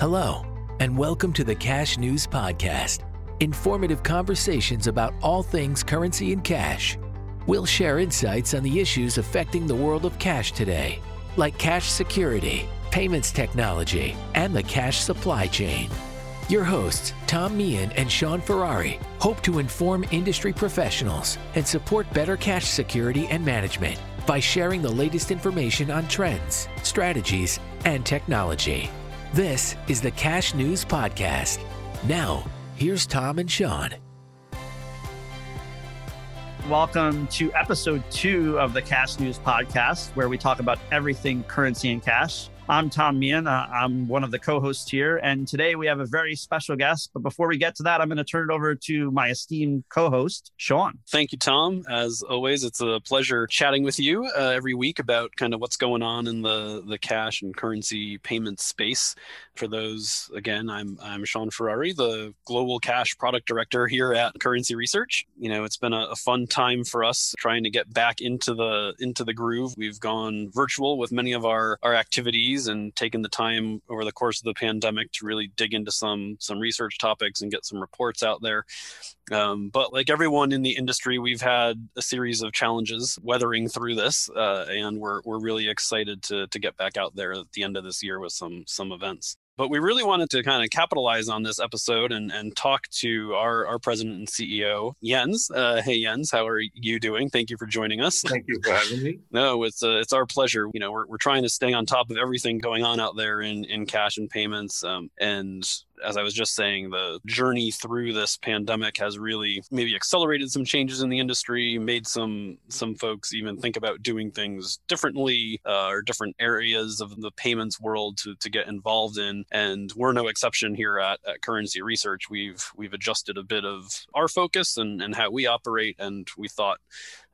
Hello, and welcome to the Cash News Podcast. Informative conversations about all things currency and cash. We'll share insights on the issues affecting the world of cash today, like cash security, payments technology, and the cash supply chain. Your hosts, Tom Meehan and Shaun Ferrari, hope to inform industry professionals and support better cash security and management by sharing the latest information on trends, strategies, and technology. This is the Cash News Podcast. Now, here's Tom and Shaun. Welcome to episode two of the Cash News Podcast, where we talk about everything currency and cash. I'm Tom Meehan. Uh, I'm one of the co hosts here. And today we have a very special guest. But before we get to that, I'm going to turn it over to my esteemed co host, Shaun. Thank you, Tom. As always, it's a pleasure chatting with you uh, every week about kind of what's going on in the, the cash and currency payment space. For those, again, I'm, I'm Shaun Ferrari, the Global Cash Product Director here at Currency Research. You know, it's been a, a fun time for us trying to get back into the into the groove. We've gone virtual with many of our, our activities and taken the time over the course of the pandemic to really dig into some some research topics and get some reports out there. Um, but like everyone in the industry, we've had a series of challenges weathering through this, uh, and we're we're really excited to to get back out there at the end of this year with some some events. But we really wanted to kind of capitalize on this episode and, and talk to our, our president and CEO, Jens. Uh, hey, Jens, how are you doing? Thank you for joining us. Thank you for having me. No, it's uh, it's our pleasure. You know, we're, we're trying to stay on top of everything going on out there in, in cash and payments. Um, and as I was just saying, the journey through this pandemic has really maybe accelerated some changes in the industry, made some some folks even think about doing things differently uh, or different areas of the payments world to, to get involved in. And we're no exception here at, at Currency Research. We've we've adjusted a bit of our focus and, and how we operate, and we thought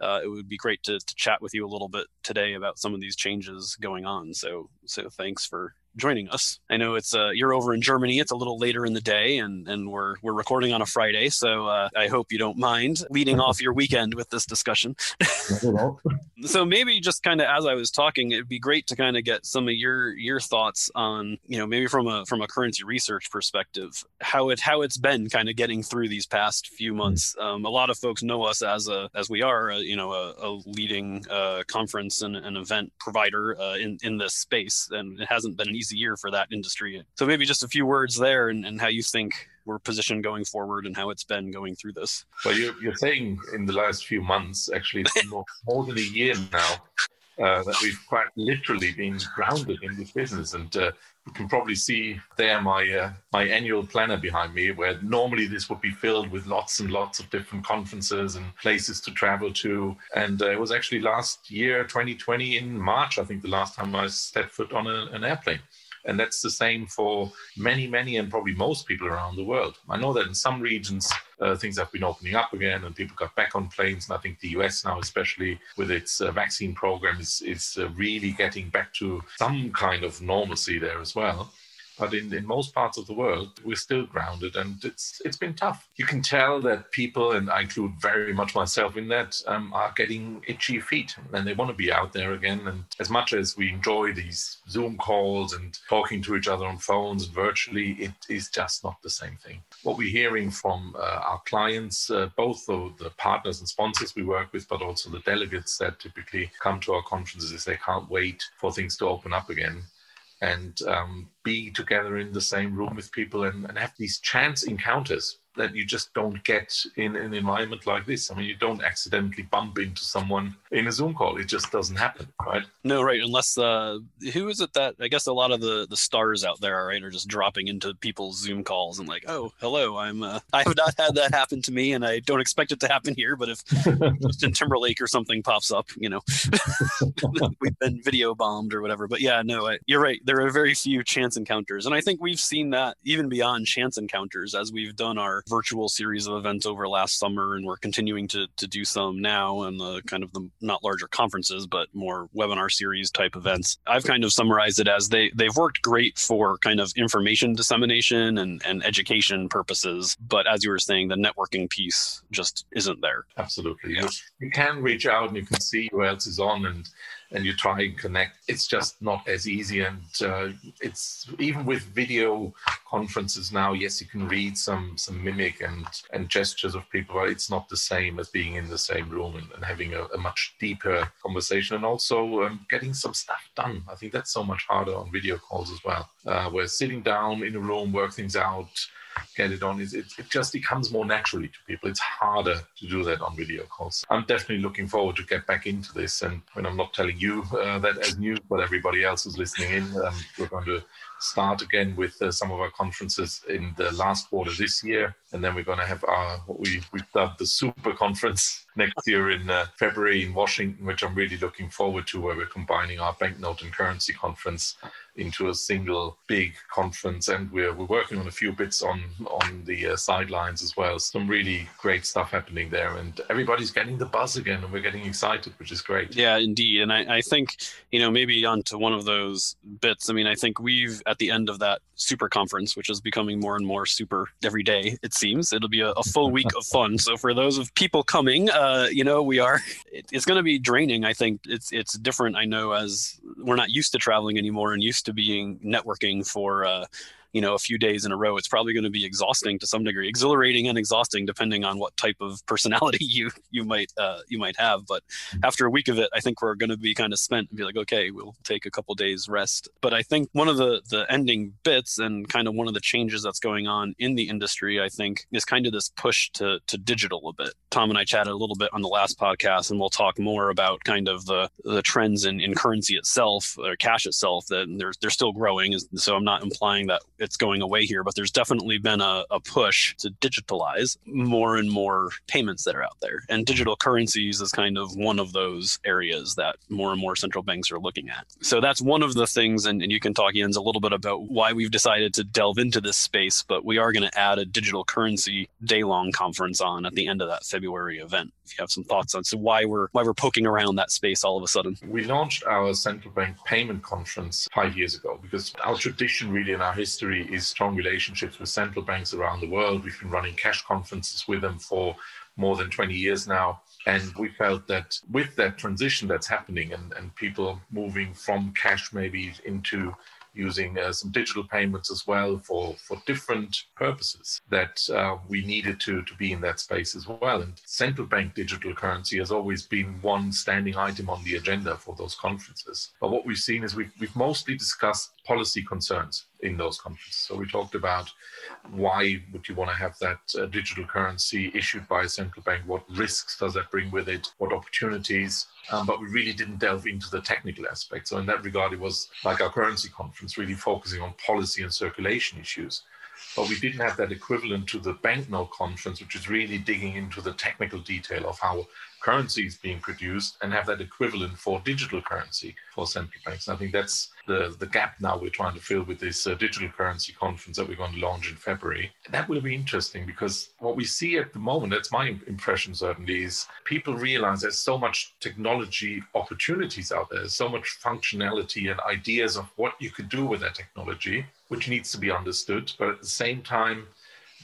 uh, it would be great to, to chat with you a little bit today about some of these changes going on. So so thanks for joining us. I know it's uh, you're over in Germany. It's a little later in the day, and and we're we're recording on a Friday. So uh, I hope you don't mind leading off your weekend with this discussion. so maybe just kind of as I was talking, it'd be great to kind of get some of your your thoughts on you know maybe from a from a currency research perspective how it how it's been kind of getting through these past few hmm. months. Um, a lot of folks know us as a as we are a, you know a, a leading uh, conference and an event provider uh, in in this space, and it hasn't been an easy easy year for that industry. So maybe just a few words there and, and how you think we're positioned going forward and how it's been going through this. Well, you're, you're saying in the last few months, actually, more, more than a year now, uh, that we've quite literally been grounded in this business. And uh, you can probably see there my uh, my annual planner behind me, where normally this would be filled with lots and lots of different conferences and places to travel to. And uh, it was actually last year, 2020, in March, I think, the last time I set foot on a, an airplane. And that's the same for many, many, and probably most people around the world. I know that in some regions, uh, things have been opening up again and people got back on planes. And I think the US now, especially with its uh, vaccine program, is, is uh, really getting back to some kind of normalcy there as well. But in, in most parts of the world, we're still grounded, and it's it's been tough. You can tell that people, and I include very much myself in that, um, are getting itchy feet, and they want to be out there again. And as much as we enjoy these Zoom calls and talking to each other on phones virtually, it is just not the same thing. What we're hearing from uh, our clients, uh, both the, the partners and sponsors we work with, but also the delegates that typically come to our conferences, is they can't wait for things to open up again and um, be together in the same room with people and, and have these chance encounters that you just don't get in an environment like this. I mean, you don't accidentally bump into someone in a Zoom call. It just doesn't happen, right? No, right. Unless uh, who is it that I guess a lot of the the stars out there, right, are just dropping into people's Zoom calls and like, oh, hello, I'm. Uh, I have not had that happen to me, and I don't expect it to happen here. But if Justin Timberlake or something pops up, you know, we've been video bombed or whatever. But yeah, no, I, you're right. There are very few chance encounters, and I think we've seen that even beyond chance encounters as we've done our virtual series of events over last summer, and we're continuing to to do some now. And the kind of the not larger conferences, but more webinar series type events. I've kind of summarized it as they they've worked great for kind of information dissemination and, and education purposes. But as you were saying, the networking piece just isn't there. Absolutely. Yeah. You, you can reach out and you can see who else is on and and you try and connect. It's just not as easy. And uh, it's even with video conferences now, yes, you can read some some mimic and, and gestures of people, but it's not the same as being in the same room and, and having a, a, much deeper conversation and also um, getting some stuff done. I think that's so much harder on video calls as well. Uh, where sitting down in a room, work things out, get it on. It, it, it just it comes more naturally to people. It's harder to do that on video calls. I'm definitely looking forward to get back into this. And when I'm not telling you uh, that as news, but everybody else who's listening in, um, we're going to start again with uh, some of our conferences in the last quarter this year, and then we're going to have our what we we've dubbed the super conference next year in uh, February in Washington, which I'm really looking forward to, where we're combining our banknote and currency conference into a single big conference, and we're we're working on a few bits on on the uh, sidelines as well. Some really great stuff happening there, and everybody's getting the buzz again, and we're getting excited, which is great. Yeah, indeed, and I, I think you know maybe onto one of those bits. I mean, I think we've at the end of that super conference, which is becoming more and more super every day. It seems it'll be a, a full week of fun. So for those of people coming, uh, you know, we are. It, it's going to be draining. I think it's it's different. I know as we're not used to traveling anymore and used to being networking for. Uh, you know a few days in a row it's probably going to be exhausting to some degree exhilarating and exhausting depending on what type of personality you you might uh, you might have. But after a week of it i think we're going to be kind of spent and be like okay we'll take a couple days rest. But i think one of the the ending bits and kind of one of the changes that's going on in the industry i think is kind of this push to to digital a bit. Tom and i chatted a little bit on the last podcast and we'll talk more about kind of the the trends in, in currency itself or cash itself that they're, they're still growing so i'm not implying that it's going away here, but there's definitely been a, a push to digitalize more and more payments that are out there. And digital currencies is kind of one of those areas that more and more central banks are looking at. So that's one of the things, and, and you can talk, Jens, a little bit about why we've decided to delve into this space, but we are going to add a digital currency day long conference on at the end of that February event. If you have some thoughts on so why we're why we're poking around that space all of a sudden. We launched our central bank payment conference five years ago because our tradition really in our history is strong relationships with central banks around the world. We've been running cash conferences with them for more than 20 years now. And we felt that with that transition that's happening and, and people moving from cash maybe into using uh, some digital payments as well for, for different purposes that uh, we needed to, to be in that space as well. And central bank digital currency has always been one standing item on the agenda for those conferences. But what we've seen is we've, we've mostly discussed policy concerns in those countries. So we talked about why would you want to have that uh, digital currency issued by a central bank? What risks does that bring with it? What opportunities? Um, but we really didn't delve into the technical aspect. So in that regard, it was like our currency conference, really focusing on policy and circulation issues. But we didn't have that equivalent to the banknote conference, which is really digging into the technical detail of how currency is being produced and have that equivalent for digital currency for central banks. And I think that's the, the gap now we're trying to fill with this uh, digital currency conference that we're going to launch in February. That will be interesting because what we see at the moment, that's my impression certainly, is people realize there's so much technology opportunities out there, so much functionality and ideas of what you could do with that technology, which needs to be understood. But at the same time,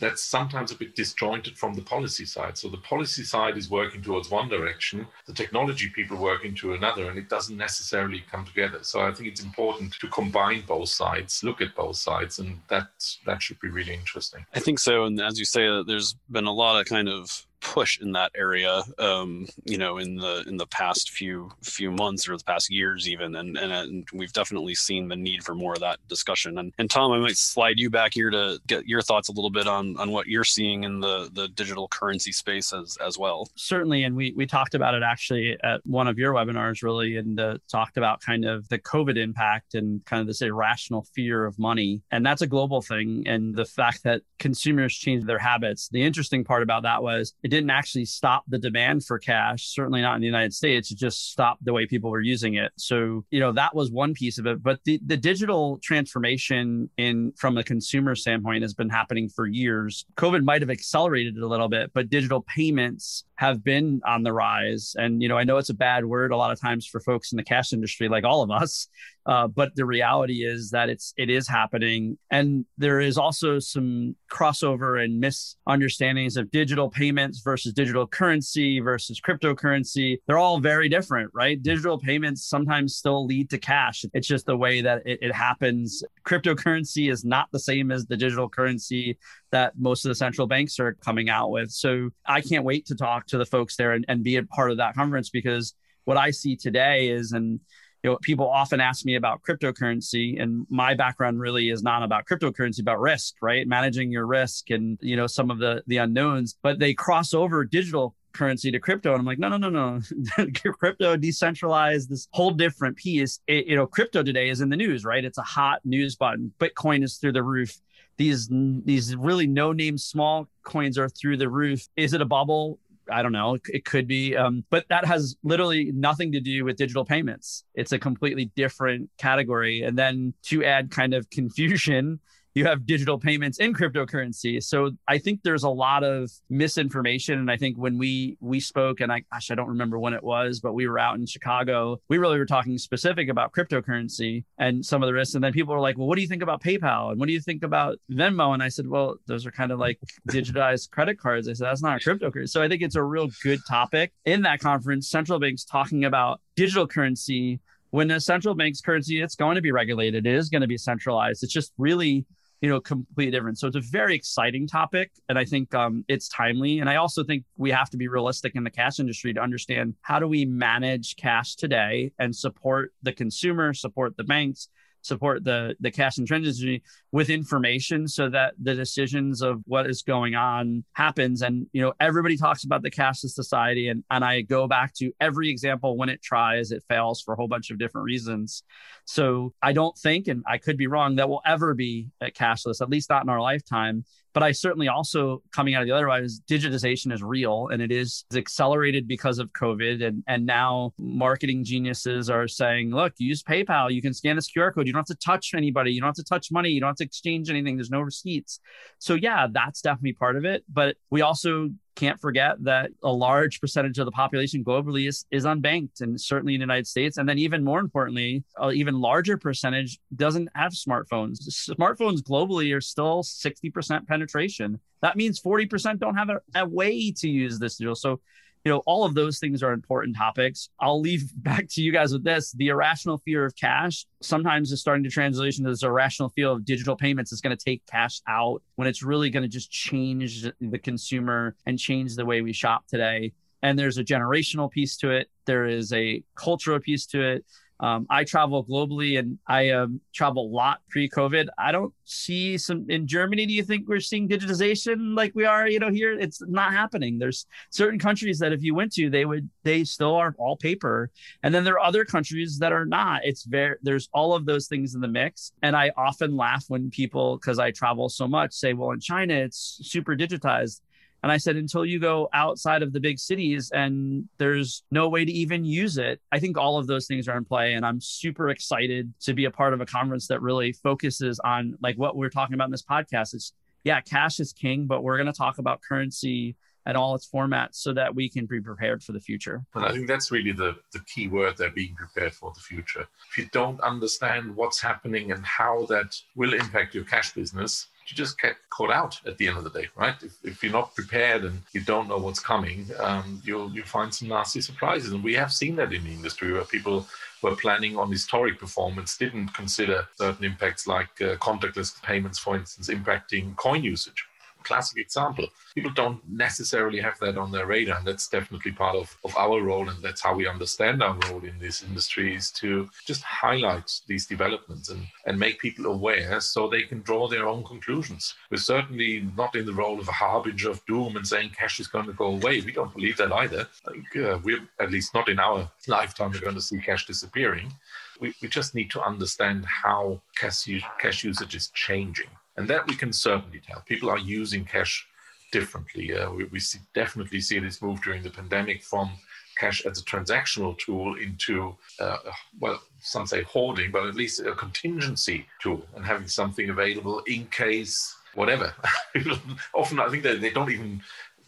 that's sometimes a bit disjointed from the policy side. So the policy side is working towards one direction, the technology people work into another, and it doesn't necessarily come together. So I think it's important to combine both sides, look at both sides, and that that should be really interesting. I think so. And as you say, there's been a lot of kind of push in that area um, you know in the in the past few few months or the past years even and, and, and we've definitely seen the need for more of that discussion. And and Tom I might slide you back here to get your thoughts a little bit on on what you're seeing in the the digital currency space as as well. Certainly and we we talked about it actually at one of your webinars really and uh, talked about kind of the covid impact and kind of this irrational fear of money. And that's a global thing and the fact that consumers change their habits. The interesting part about that was it didn't actually stop the demand for cash, certainly not in the United States. It just stopped the way people were using it. So, you know, that was one piece of it. But the, the digital transformation in from a consumer standpoint has been happening for years. COVID might have accelerated it a little bit, but digital payments have been on the rise. And, you know, I know it's a bad word a lot of times for folks in the cash industry, like all of us. Uh, but the reality is that it's it is happening, and there is also some crossover and misunderstandings of digital payments versus digital currency versus cryptocurrency. They're all very different, right? Digital payments sometimes still lead to cash. It's just the way that it, it happens. Cryptocurrency is not the same as the digital currency that most of the central banks are coming out with. So I can't wait to talk to the folks there and, and be a part of that conference because what I see today is, and you know, people often ask me about cryptocurrency, and my background really is not about cryptocurrency, about risk, right? Managing your risk and you know some of the the unknowns. But they cross over digital currency to crypto, and I'm like, no, no, no, no, crypto decentralized, this whole different piece. It, you know, crypto today is in the news, right? It's a hot news button. Bitcoin is through the roof. These these really no name small coins are through the roof. Is it a bubble? I don't know. It could be, um, but that has literally nothing to do with digital payments. It's a completely different category. And then to add kind of confusion, you have digital payments in cryptocurrency. So I think there's a lot of misinformation. And I think when we we spoke, and I gosh, I don't remember when it was, but we were out in Chicago. We really were talking specific about cryptocurrency and some of the risks. And then people were like, "Well, what do you think about PayPal? And what do you think about Venmo?" And I said, "Well, those are kind of like digitized credit cards." I said, "That's not a cryptocurrency." So I think it's a real good topic in that conference. Central banks talking about digital currency when a central bank's currency it's going to be regulated it is going to be centralized it's just really you know, completely different. So it's a very exciting topic, and I think um, it's timely. And I also think we have to be realistic in the cash industry to understand how do we manage cash today and support the consumer, support the banks, support the the cash and transition with information so that the decisions of what is going on happens. And you know everybody talks about the cashless society and and I go back to every example when it tries it fails for a whole bunch of different reasons. So I don't think and I could be wrong that we'll ever be cashless at least not in our lifetime but I certainly also coming out of the other side is digitization is real and it is accelerated because of COVID. And, and now marketing geniuses are saying, look, use PayPal. You can scan this QR code. You don't have to touch anybody. You don't have to touch money. You don't have to exchange anything. There's no receipts. So yeah, that's definitely part of it. But we also can't forget that a large percentage of the population globally is, is unbanked and certainly in the United States. And then even more importantly, an even larger percentage doesn't have smartphones. Smartphones globally are still 60% penetration. That means 40% don't have a, a way to use this deal. So you know, all of those things are important topics. I'll leave back to you guys with this. The irrational fear of cash sometimes is starting to translation to this irrational fear of digital payments is going to take cash out when it's really going to just change the consumer and change the way we shop today. And there's a generational piece to it. There is a cultural piece to it. Um, I travel globally and I um, travel a lot pre-COVID. I don't see some in Germany. Do you think we're seeing digitization like we are, you know, here? It's not happening. There's certain countries that if you went to, they would they still are all paper, and then there are other countries that are not. It's very there's all of those things in the mix, and I often laugh when people because I travel so much say, well, in China it's super digitized. And I said, until you go outside of the big cities and there's no way to even use it, I think all of those things are in play. And I'm super excited to be a part of a conference that really focuses on like what we're talking about in this podcast. Is yeah, cash is king, but we're going to talk about currency and all its formats so that we can be prepared for the future. And I think that's really the, the key word there being prepared for the future. If you don't understand what's happening and how that will impact your cash business, you just get caught out at the end of the day, right? If, if you're not prepared and you don't know what's coming, um, you'll you find some nasty surprises. And we have seen that in the industry where people were planning on historic performance didn't consider certain impacts like uh, contactless payments, for instance, impacting coin usage classic example. People don't necessarily have that on their radar. And that's definitely part of, of our role. And that's how we understand our role in this industry is to just highlight these developments and, and make people aware so they can draw their own conclusions. We're certainly not in the role of a harbinger of doom and saying cash is going to go away. We don't believe that either. Like, uh, we're at least not in our lifetime, we're going to see cash disappearing. We, we just need to understand how cash, cash usage is changing and that we can certainly tell. People are using cash differently. Uh, we, we see, definitely see this move during the pandemic from cash as a transactional tool into, uh, well, some say hoarding, but at least a contingency tool and having something available in case whatever. Often, I think they don't even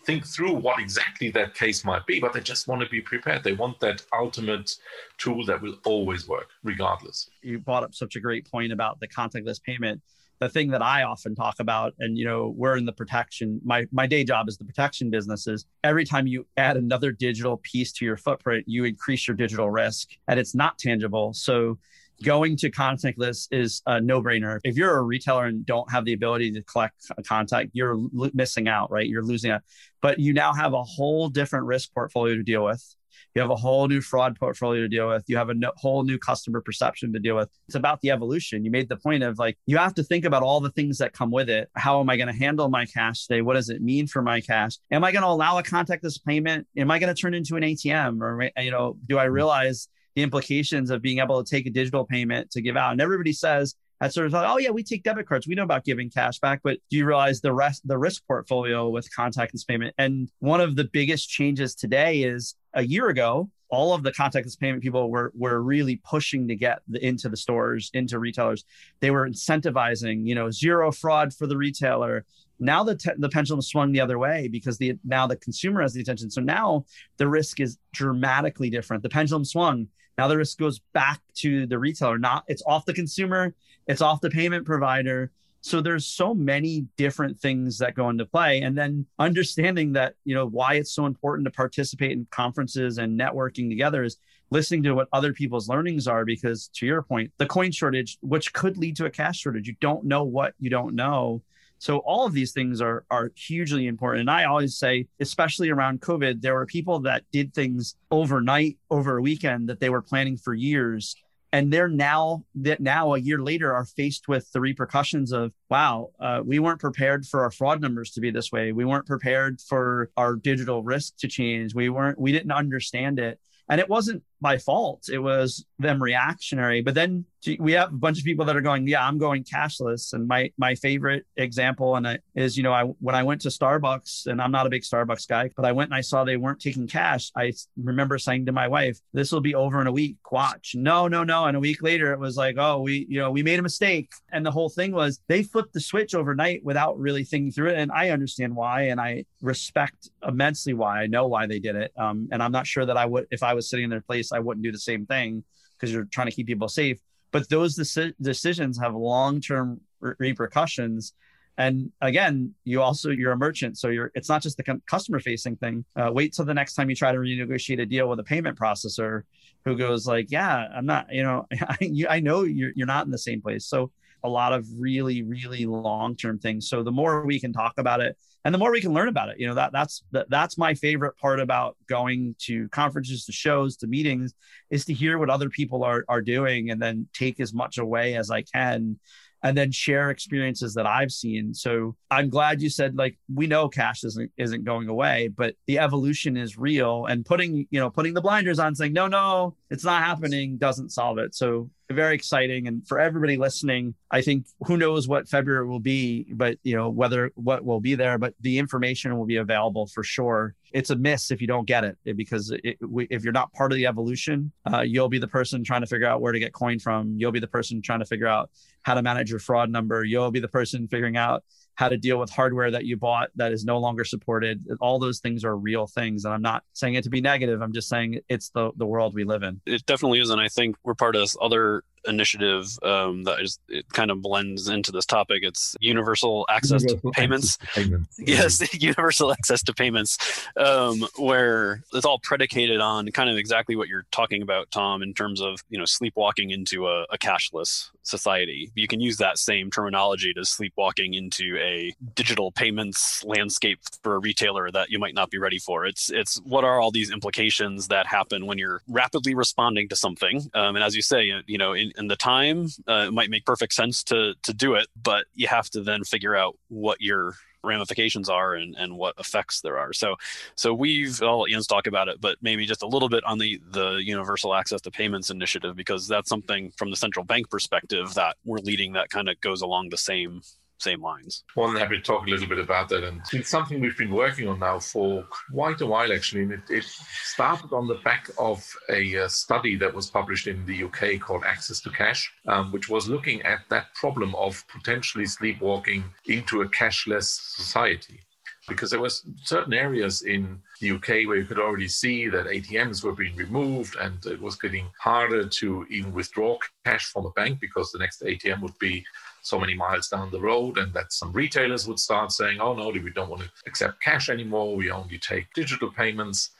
think through what exactly that case might be, but they just want to be prepared. They want that ultimate tool that will always work, regardless. You brought up such a great point about the contactless payment. The thing that I often talk about, and you know, we're in the protection. My my day job is the protection business. Is every time you add another digital piece to your footprint, you increase your digital risk, and it's not tangible. So going to contact contactless is a no-brainer. If you're a retailer and don't have the ability to collect a contact, you're lo- missing out, right? You're losing out. But you now have a whole different risk portfolio to deal with. You have a whole new fraud portfolio to deal with. You have a no, whole new customer perception to deal with. It's about the evolution. You made the point of like, you have to think about all the things that come with it. How am I going to handle my cash today? What does it mean for my cash? Am I going to allow a contactless payment? Am I going to turn into an ATM? Or, you know, do I hmm. realize the implications of being able to take a digital payment to give out. And everybody says at sort of like, oh yeah, we take debit cards. We know about giving cash back, but do you realize the rest the risk portfolio with contactless payment? And one of the biggest changes today is a year ago, all of the contactless payment people were were really pushing to get the, into the stores, into retailers. They were incentivizing, you know, zero fraud for the retailer. Now the te- the pendulum swung the other way because the now the consumer has the attention. So now the risk is dramatically different. The pendulum swung. Now the risk goes back to the retailer. Not it's off the consumer, it's off the payment provider. So there's so many different things that go into play. And then understanding that, you know, why it's so important to participate in conferences and networking together is listening to what other people's learnings are because to your point, the coin shortage, which could lead to a cash shortage, you don't know what you don't know. So all of these things are are hugely important. And I always say, especially around COVID, there were people that did things overnight over a weekend that they were planning for years. And they're now that now a year later are faced with the repercussions of wow, uh, we weren't prepared for our fraud numbers to be this way. We weren't prepared for our digital risk to change. We weren't we didn't understand it. And it wasn't by fault. It was them reactionary. But then we have a bunch of people that are going, yeah, I'm going cashless. And my my favorite example and is, you know, I when I went to Starbucks, and I'm not a big Starbucks guy, but I went and I saw they weren't taking cash. I remember saying to my wife, "This will be over in a week. Watch." No, no, no. And a week later, it was like, oh, we, you know, we made a mistake. And the whole thing was they flipped the switch overnight without really thinking through it. And I understand why, and I respect immensely why. I know why they did it. Um, and I'm not sure that I would, if I was sitting in their place, I wouldn't do the same thing because you're trying to keep people safe. But those deci- decisions have long term re- repercussions. And again, you also you're a merchant, so you're it's not just the customer facing thing. Uh, wait till the next time you try to renegotiate a deal with a payment processor, who goes like, "Yeah, I'm not, you know, I, you, I know you're you're not in the same place." So a lot of really really long term things. So the more we can talk about it, and the more we can learn about it you know that that's that, that's my favorite part about going to conferences to shows to meetings is to hear what other people are are doing and then take as much away as i can and then share experiences that I've seen. So I'm glad you said like we know cash isn't isn't going away, but the evolution is real and putting, you know, putting the blinders on saying no, no, it's not happening doesn't solve it. So very exciting and for everybody listening, I think who knows what February will be, but you know, whether what will be there, but the information will be available for sure. It's a miss if you don't get it because it, if you're not part of the evolution, uh, you'll be the person trying to figure out where to get coin from. You'll be the person trying to figure out how to manage your fraud number. You'll be the person figuring out how to deal with hardware that you bought that is no longer supported. All those things are real things. And I'm not saying it to be negative. I'm just saying it's the, the world we live in. It definitely is. And I think we're part of this other initiative um, that is it kind of blends into this topic. It's universal access universal to payments. To payments. Yes, universal access to payments, um, where it's all predicated on kind of exactly what you're talking about, Tom, in terms of you know sleepwalking into a, a cashless society. You can use that same terminology to sleepwalking into a digital payments landscape for a retailer that you might not be ready for. It's it's what are all these implications that happen when you're rapidly responding to something, um, and as you say, you know, in and the time, uh, it might make perfect sense to to do it, but you have to then figure out what your ramifications are and, and what effects there are. So so we've I'll let Jens talk about it, but maybe just a little bit on the the universal access to payments initiative because that's something from the central bank perspective that we're leading that kind of goes along the same same lines. More than happy to talk a little bit about that. And it's something we've been working on now for quite a while, actually. And it, it started on the back of a uh, study that was published in the UK called Access to Cash, um, which was looking at that problem of potentially sleepwalking into a cashless society. because there was certain areas in the UK where you could already see that ATMs were being removed and it was getting harder to even withdraw cash from a bank because the next ATM would be so many miles down the road and that some retailers would start saying oh no we don't want to accept cash anymore we only take digital payments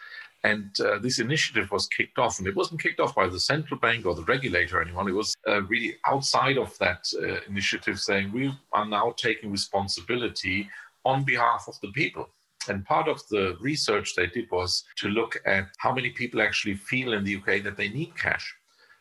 and uh, this initiative was kicked off, and it wasn't kicked off by the central bank or the regulator or anyone. It was uh, really outside of that uh, initiative saying we are now taking responsibility on behalf of the people. And part of the research they did was to look at how many people actually feel in the UK that they need cash.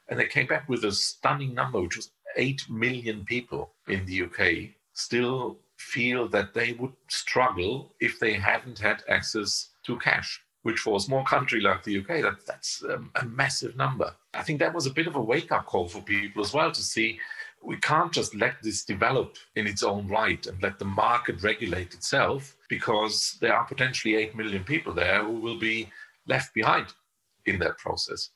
And they came back with a stunning number, which was 8 million people in the UK still feel that they would struggle if they hadn't had access to cash which for a small country like the UK, that, that's um, a massive number. I think that was a bit of a wake up call for people as well to see we can't just let this develop in its own right and let the market regulate itself because there are potentially 8 million people there who will be left behind in that process.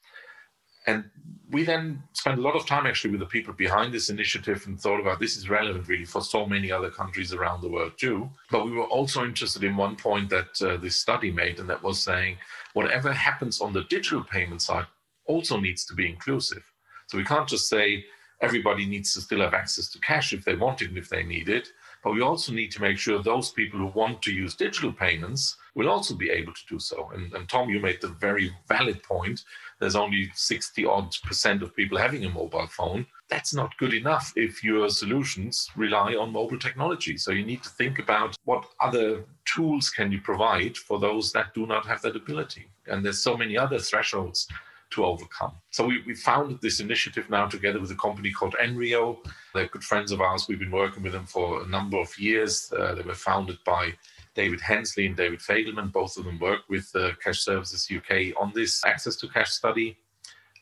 And we then spent a lot of time actually with the people behind this initiative and thought about this is relevant really for so many other countries around the world too. But we were also interested in one point that uh, this study made, and that was saying whatever happens on the digital payment side also needs to be inclusive. So we can't just say everybody needs to still have access to cash if they want it and if they need it. But we also need to make sure those people who want to use digital payments will also be able to do so. And, and Tom, you made the very valid point. There's only 60 odd percent of people having a mobile phone. That's not good enough if your solutions rely on mobile technology. So you need to think about what other tools can you provide for those that do not have that ability. And there's so many other thresholds to overcome. So we, we founded this initiative now together with a company called Enrio. They're good friends of ours. We've been working with them for a number of years. Uh, they were founded by David Hensley and David Fagelman. Both of them work with uh, Cash Services UK on this access to cash study.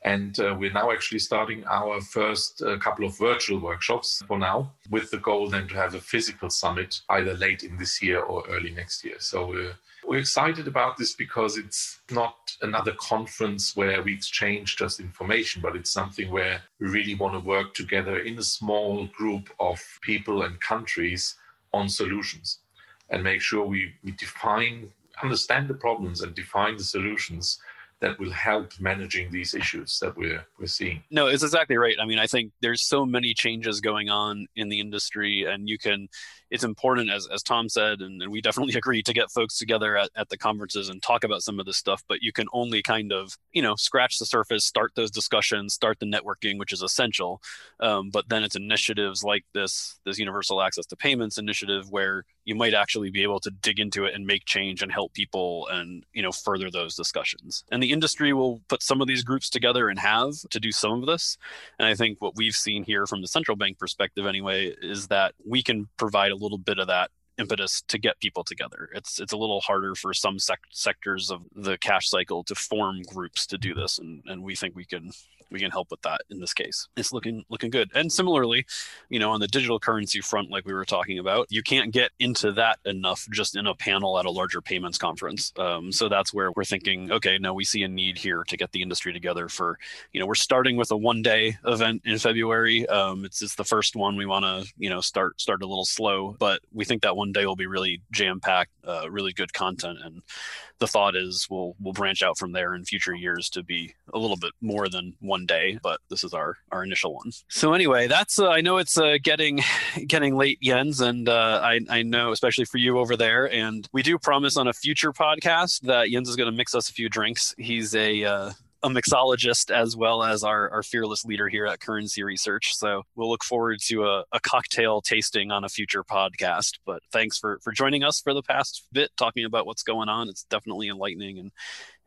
And uh, we're now actually starting our first uh, couple of virtual workshops for now, with the goal then to have a physical summit either late in this year or early next year. So we're excited about this because it's not another conference where we exchange just information, but it's something where we really want to work together in a small group of people and countries on solutions and make sure we, we define, understand the problems and define the solutions that will help managing these issues that we're we're seeing. No, it's exactly right. I mean, I think there's so many changes going on in the industry, and you can it's important, as, as Tom said, and, and we definitely agree to get folks together at, at the conferences and talk about some of this stuff. But you can only kind of, you know, scratch the surface, start those discussions, start the networking, which is essential. Um, but then it's initiatives like this, this universal access to payments initiative, where you might actually be able to dig into it and make change and help people and you know further those discussions. And the industry will put some of these groups together and have to do some of this. And i think what we've seen here from the central bank perspective anyway is that we can provide a little bit of that impetus to get people together. It's it's a little harder for some sec- sectors of the cash cycle to form groups to do this, and and we think we can we can help with that in this case. It's looking looking good. And similarly, you know, on the digital currency front, like we were talking about, you can't get into that enough just in a panel at a larger payments conference. Um, so that's where we're thinking, okay, no, we see a need here to get the industry together for, you know, we're starting with a one day event in February. Um, it's it's the first one. We want to, you know, start start a little slow, but we think that one day will be really jam packed, uh, really good content and the thought is we'll we'll branch out from there in future years to be a little bit more than one day but this is our our initial one. So anyway that's uh, i know it's uh, getting getting late jens and uh, i i know especially for you over there and we do promise on a future podcast that jens is going to mix us a few drinks. He's a uh, a mixologist as well as our, our fearless leader here at Currency Research. So we'll look forward to a, a, cocktail tasting on a future podcast. But thanks for for joining us for the past bit, talking about what's going on. It's definitely enlightening and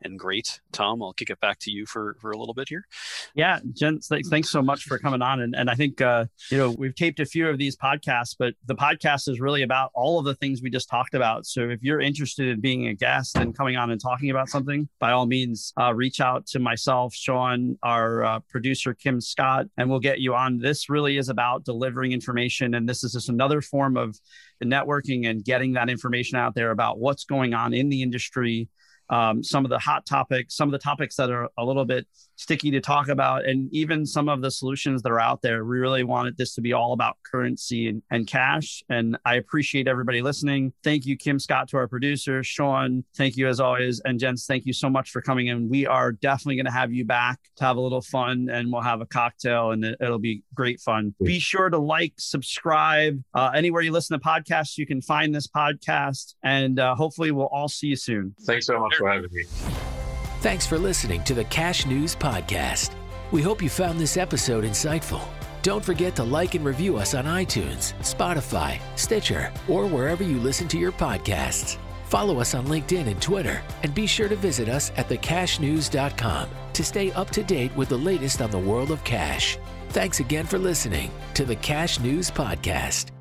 and great. Tom, I'll kick it back to you for for a little bit here. Yeah, Jen, thanks so much for coming on. And and I think uh, you know we've taped a few of these podcasts, but the podcast is really about all of the things we just talked about. So if you're interested in being a guest and coming on and talking about something, by all means, uh, reach out to myself, Shaun, our uh, producer Kim Scott, and we'll get you on. This really is about delivering information, and this is just another form of networking and getting that information out there about what's going on in the industry um, some of the hot topics, some of the topics that are a little bit sticky to talk about. And even some of the solutions that are out there, we really wanted this to be all about currency and, and cash. And I appreciate everybody listening. Thank you, Kim Scott, to our producer, Shaun. Thank you as always. And Jens, thank you so much for coming in. We are definitely going to have you back to have a little fun and we'll have a cocktail and it'll be great fun. Be sure to like, subscribe. Uh, anywhere you listen to podcasts, you can find this podcast. And uh, hopefully, we'll all see you soon. Thanks so much for having me. Thanks for listening to the Cash News Podcast. We hope you found this episode insightful. Don't forget to like and review us on iTunes, Spotify, Stitcher, or wherever you listen to your podcasts. Follow us on LinkedIn and Twitter, and be sure to visit us at thecashnews.com to stay up to date with the latest on the world of cash. Thanks again for listening to the Cash News Podcast.